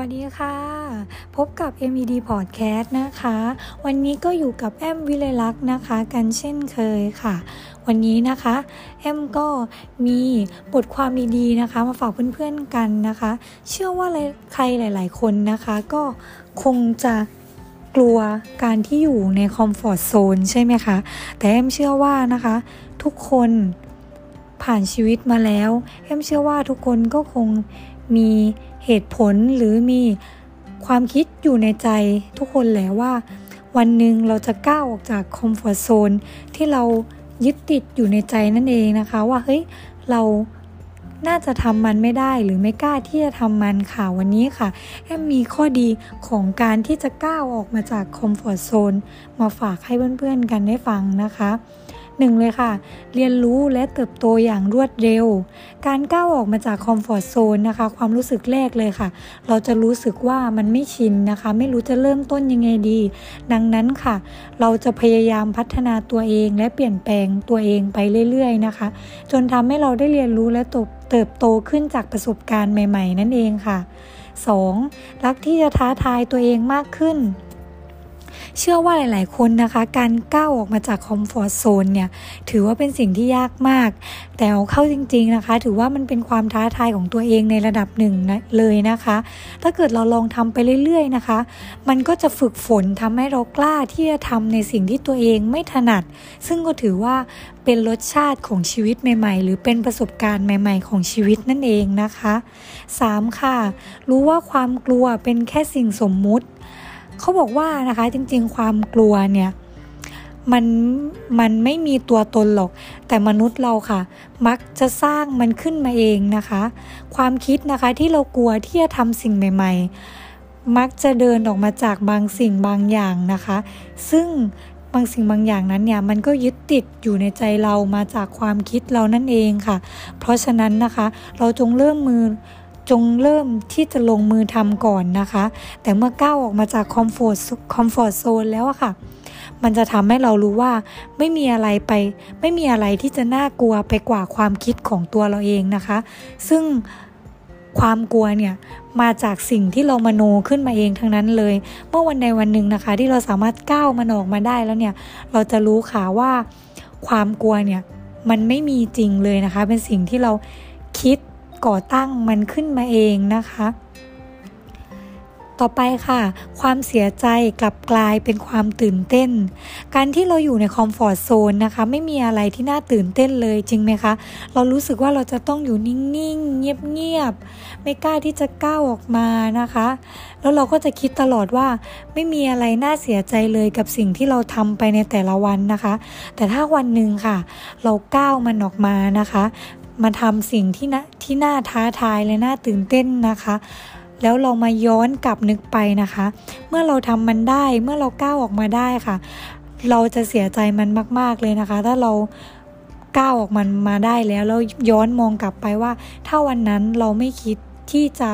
วัสดีค่ะ พบกับ MED Podcast นะคะ วันนี้ก็อยู่กับแอมวิเลลักษ์นะคะ กันเช่นเคยค่ะ วันนี้นะคะแอมก็มีบทความดีๆนะคะ มาฝากเพื่อนๆกันนะคะ เชื่อว่าใครหลาย ๆ คนนะคะ ก็คงจะกลัวการที่อยู่ในคอมฟอร์ทโซนใช่ไหมคะ แต่แอมเชื่อว่านะคะ ทุกคนผ่านชีวิตมาแล้วแอมเชื่อว่าทุกคนก็คง มีเหตุผลหรือมีความคิดอยู่ในใจทุกคนแหละว่า วันหนึ่งเราจะก้าวออกจาก comfort zone ที่เรายึดติดอยู่ในใจนั่นเองนะคะ ว่าเฮ้ยเราน่าจะทำมันไม่ได้หรือไม่กล้าที่จะทำมันค่ะวันนี้ค่ะแอมมีข้อดีของการที่จะก้าวออกมาจาก comfort zone มาฝากให้เพื่อนๆกันได้ฟังนะคะ หนึ่งเลยค่ะ เรียนรู้และเติบโตอย่างรวดเร็ว การก้าวออกมาจากคอมฟอร์ทโซนนะคะ ความรู้สึกแรกเลยค่ะ เราจะรู้สึกว่ามันไม่ชินนะคะ ไม่รู้จะเริ่มต้นยังไงดี ดังนั้นค่ะ เราจะพยายามพัฒนาตัวเองและเปลี่ยนแปลงตัวเองไปเรื่อยๆนะคะ จนทำให้เราได้เรียนรู้และเติบโตขึ้นจากประสบการณ์ใหม่ ๆ นั่นเองค่ะ 2. รักที่จะท้าทายตัวเองมากขึ้น เชื่อว่าหลาย ๆ คนนะคะ การก้าวออกมาจากคอมฟอร์ทโซนเนี่ย ถือว่าเป็นสิ่งที่ยากมาก แต่เอาเข้าจริง ๆ นะคะ ถือว่ามันเป็นความท้าทายของตัวเองในระดับหนึ่งนะเลยนะคะ ถ้าเกิดเราลองทำไปเรื่อย ๆ นะคะ มันก็จะฝึกฝนทำให้เรากล้าที่จะทำในสิ่งที่ตัวเองไม่ถนัด ซึ่งก็ถือว่าเป็นรสชาติของชีวิตใหม่ ๆ หรือเป็นประสบการณ์ใหม่ ๆ ของชีวิตนั่นเองนะคะ 3. ค่ะ รู้ว่าความกลัวเป็นแค่สิ่งสมมุติ เขาบอกว่านะคะจริงๆ ความกลัวเนี่ยมันมันไม่มีตัวตนหรอก แต่มนุษย์เราค่ะ มักจะสร้างมันขึ้นมาเองนะคะ ความคิดนะคะที่เรากลัวที่จะทำสิ่งใหม่ ๆ มักจะเดินออกมาจากบางสิ่งบางอย่างนะคะ ซึ่งบางสิ่งบางอย่างนั้นเนี่ยมันก็ยึดติดอยู่ในใจเรามาจากความคิดเรานั่นเองค่ะ เพราะฉะนั้นนะคะ เราจงเริ่มมือ จงเริ่มที่จะลงมือทำก่อนนะคะ แต่เมื่อก้าวออกมาจาก comfort comfort zone แล้วอะค่ะ มันจะทำให้เรารู้ว่าไม่มีอะไรไป ไม่มีอะไรที่จะน่ากลัวไปกว่าความคิดของตัวเราเองนะคะ ซึ่งความกลัวเนี่ยมาจากสิ่งที่เรามโนขึ้นมาเองทั้งนั้นเลย เมื่อวันใดวันหนึ่งนะคะ ที่เราสามารถก้าวมันออกมาได้แล้วเนี่ย เราจะรู้ค่ะว่าความกลัวเนี่ยมันไม่มีจริงเลยนะคะ เป็นสิ่งที่เราคิด ก่อตั้งมันขึ้นมาเองนะคะ ต่อไปค่ะ ความเสียใจกลับกลายเป็นความตื่นเต้น การที่เราอยู่ในคอมฟอร์ทโซนนะคะ ไม่มีอะไรที่น่าตื่นเต้นเลยจริงไหมคะ เรารู้สึกว่าเราจะต้องอยู่นิ่งๆ เงียบๆ ไม่กล้าที่จะก้าวออกมานะคะ แล้วเราก็จะคิดตลอดว่าไม่มีอะไรน่าเสียใจเลยกับสิ่งที่เราทำไปในแต่ละวันนะคะ แต่ถ้าวันหนึ่งค่ะ เราก้าวมันออกมานะคะ มาทำสิ่งที่นะที่น่าท้าทายและน่าตื่นเต้นนะคะ แล้วเรามาย้อนกลับนึกไปนะคะ เมื่อเราทำมันได้เมื่อเราก้าวออกมาได้ค่ะ เราจะเสียใจมันมาก ๆเลยนะคะ ถ้าเราก้าวออกมันมาได้แล้วแล้วย้อนมองกลับไปว่า ถ้าวันนั้นเราไม่คิดที่จะ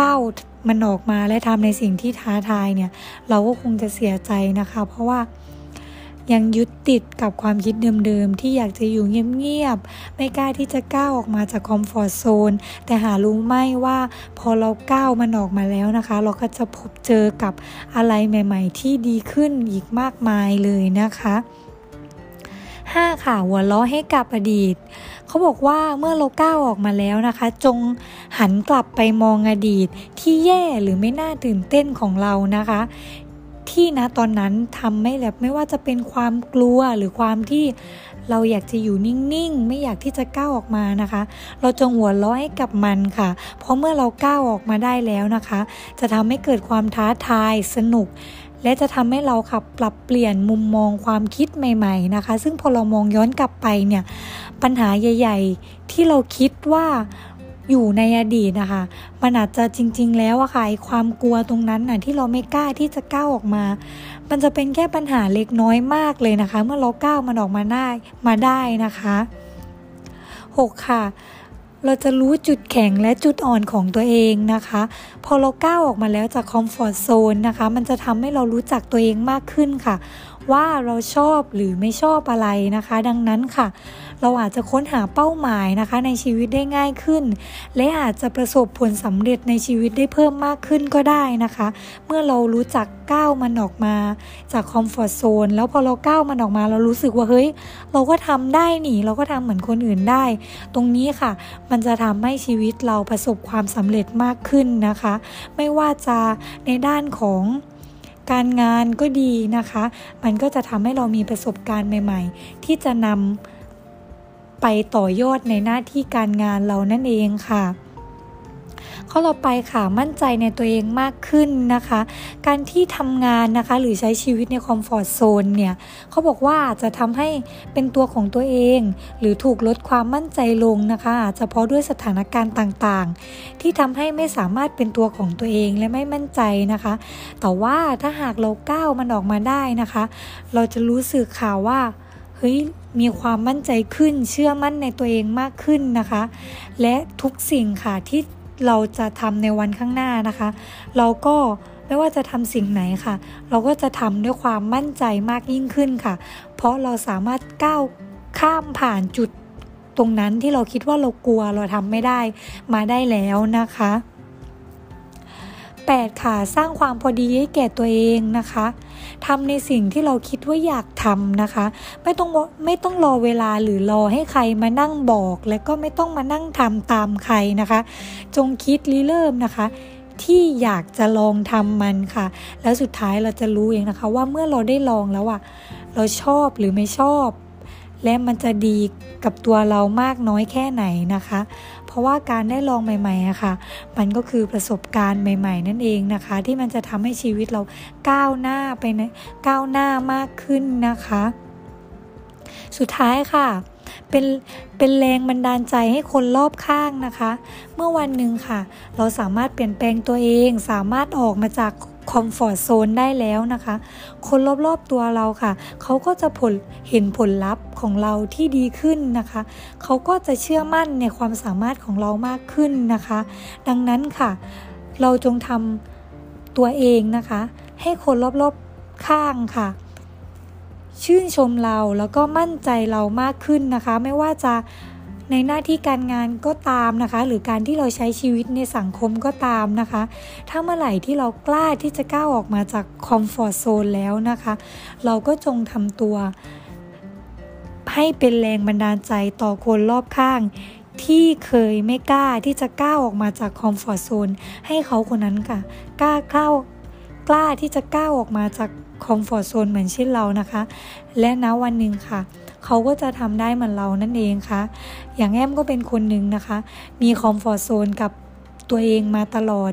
ก้าวมันออกมาและทำในสิ่งที่ท้าทายเนี่ย เราก็คงจะเสียใจนะคะ เพราะว่า ยังยึดติดกับความคิดเดิมๆ ที่อยากจะอยู่เงียบๆ ไม่กล้าที่จะก้าวออกมาจากคอมฟอร์ทโซน แต่หารู้ไหมว่าพอเราก้าวมันออกมาแล้วนะคะ เราก็จะพบเจอกับอะไรใหม่ๆ ที่ดีขึ้นอีกมากมายเลยนะคะ 5. ค่ะ หัวล้อให้กับอดีตเขาบอกว่าเมื่อเราก้าวออกมาแล้วนะคะ จงหันกลับไปมองอดีตที่แย่หรือไม่น่าตื่นเต้นของเรานะคะ ที่นะตอนนั้นทำไม่แบบไม่ว่าจะเป็นความกลัวหรือความที่เราอยากจะอยู่นิ่งๆ ไม่อยากที่จะก้าวออกมานะคะ เราจงหัวเราะให้กับมันค่ะ เพราะเมื่อเราก้าวออกมาได้แล้วนะคะ จะทำให้เกิดความท้าทายสนุก และจะทำให้เราขับปรับเปลี่ยนมุมมองความคิดใหม่ๆนะคะ ซึ่งพอเรามองย้อนกลับไปเนี่ยปัญหาใหญ่ ๆ ที่เราคิดว่า อยู่ในอดีตนะคะ มันอาจจะจริง ๆ แล้วอะค่ะความกลัวตรงนั้นน่ะที่เราไม่กล้าที่จะก้าวออกมา มันจะเป็นแค่ปัญหาเล็กน้อยมากเลยนะคะ เมื่อเราก้าวมันออกมาได้มาได้นะคะ 6. ค่ะเราจะรู้จุดแข็งและจุดอ่อนของตัวเองนะคะ พอเราก้าวออกมาแล้วจาก comfort zone นะคะ มันจะทำให้เรารู้จักตัวเองมากขึ้นค่ะว่าเราชอบหรือไม่ชอบอะไรนะคะ ดังนั้นค่ะ เราอาจจะค้นหาเป้าหมายนะคะ ในชีวิตได้ง่ายขึ้น และอาจจะประสบผลสำเร็จในชีวิตได้เพิ่มมากขึ้นก็ได้นะคะ เมื่อเรารู้จักก้าวมันออกมาจาก comfort zone แล้วพอเราก้าวมันออกมาเรารู้สึกว่าเฮ้ย เราก็ทำได้หนิเราก็ทำเหมือนคนอื่นได้ ตรงนี้ค่ะ มันจะทำให้ชีวิตเราประสบความสำเร็จมากขึ้นนะคะ ไม่ว่าจะในด้านของ การงานก็ดีนะคะ มันก็จะทำให้เรามีประสบการณ์ใหม่ ๆ ที่จะนำไปต่อยอดในหน้าที่การงานเรานั่นเองค่ะ ข้อต่อไปค่ะมั่นใจในตัวเองมากขึ้นนะคะ การที่ทำงานนะคะหรือใช้ชีวิตในคอมฟอร์ทโซนเนี่ยเขาบอกว่าจะทำให้เป็นตัวของตัวเอง หรือถูกลดความมั่นใจลงนะคะอาจจะเพราะด้วยสถานการณ์ต่างๆ ที่ทำให้ไม่สามารถเป็นตัวของตัวเองและไม่มั่นใจนะคะ แต่ว่าถ้าหากเราก้าวมันออกมาได้นะคะ เราจะรู้สึกข่าวว่าเฮ้ยมีความมั่นใจขึ้นเชื่อมั่นในตัวเองมากขึ้นนะคะ และทุกสิ่งค่ะที่ เราจะทำในวันข้างหน้านะคะ เราก็ไม่ว่าจะทำสิ่งไหนค่ะ เราก็จะทำด้วยความมั่นใจมากยิ่งขึ้นค่ะ เพราะเราสามารถก้าวข้ามผ่านจุดตรงนั้นที่เราคิดว่าเรากลัวเราทำไม่ได้มาได้แล้วนะคะ8ค่ะ สร้างความพอดีให้แก่ตัวเองนะคะ ทำในสิ่งที่เราคิดว่าอยากทำนะคะ ไม่ต้องไม่ต้องรอเวลาหรือรอให้ใครมานั่งบอก และก็ไม่ต้องมานั่งทำตามใครนะคะ จงคิดริเริ่มนะคะที่อยากจะลองทำมันค่ะ แล้วสุดท้ายเราจะรู้เองนะคะ ว่าเมื่อเราได้ลองแล้วอะเราชอบหรือไม่ชอบ และมันจะดีกับตัวเรามากน้อยแค่ไหนนะคะ เพราะว่าการได้ลองใหม่ๆอะค่ะ มันก็คือประสบการณ์ใหม่ ๆ นั่นเองนะคะ ที่มันจะทำให้ชีวิตเราก้าวหน้าไปนะก้าวหน้ามากขึ้นนะคะ สุดท้ายค่ะเป็นเป็นแรงบันดาลใจให้คนรอบข้างนะคะ เมื่อวันหนึ่งค่ะ เราสามารถเปลี่ยนแปลงตัวเอง สามารถออกมาจาก คอมฟอร์ทโซนได้แล้วนะคะ คนรอบๆตัวเราค่ะ เขาก็จะผลเห็นผลลัพธ์ของเราที่ดีขึ้นนะคะ เขาก็จะเชื่อมั่นในความสามารถของเรามากขึ้นนะคะ ดังนั้นค่ะ เราจงทำตัวเองนะคะ ให้คนรอบๆข้างค่ะชื่นชมเราแล้วก็มั่นใจเรามากขึ้นนะคะ ไม่ว่าจะ ในหน้าที่การงานก็ตามนะคะ หรือการที่เราใช้ชีวิตในสังคมก็ตามนะคะ ถ้าเมื่อไหร่ที่เรากล้าที่จะก้าวออกมาจาก comfort zone แล้วนะคะ เราก็จงทำตัว ให้เป็นแรงบันดาลใจต่อคนรอบข้างที่เคยไม่กล้าที่จะก้าวออกมาจาก comfort zone ให้เขาคนนั้นค่ะ กล้าเข้ากล้าที่จะก้าวออกมาจาก comfort zone เหมือนเช่นเรานะคะ และณวันหนึ่งค่ะ เขาก็จะทำได้เหมือนเรานั่นเองค่ะ อย่างแอมก็เป็นคนหนึ่งนะคะ มี comfort zone กับตัวเองมาตลอด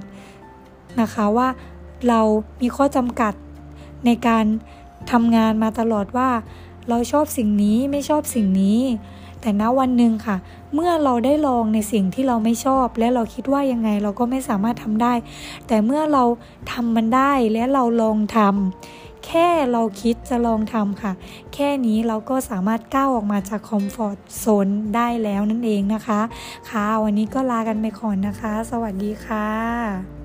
นะคะว่าเรามีข้อจำกัดในการทำงานมาตลอดว่า เราชอบสิ่งนี้ไม่ชอบสิ่งนี้ แต่ณวันหนึ่งค่ะ เมื่อเราได้ลองในสิ่งที่เราไม่ชอบ และเราคิดว่ายังไงเราก็ไม่สามารถทำได้ แต่เมื่อเราทำมันได้และเราลองทำ แค่เราคิดจะลองทำค่ะ แค่นี้เราก็สามารถก้าวออกมาจากคอมฟอร์ทโซนได้แล้วนั่นเองนะคะ ค่ะ วันนี้ก็ลากันไปก่อนนะคะ สวัสดีค่ะ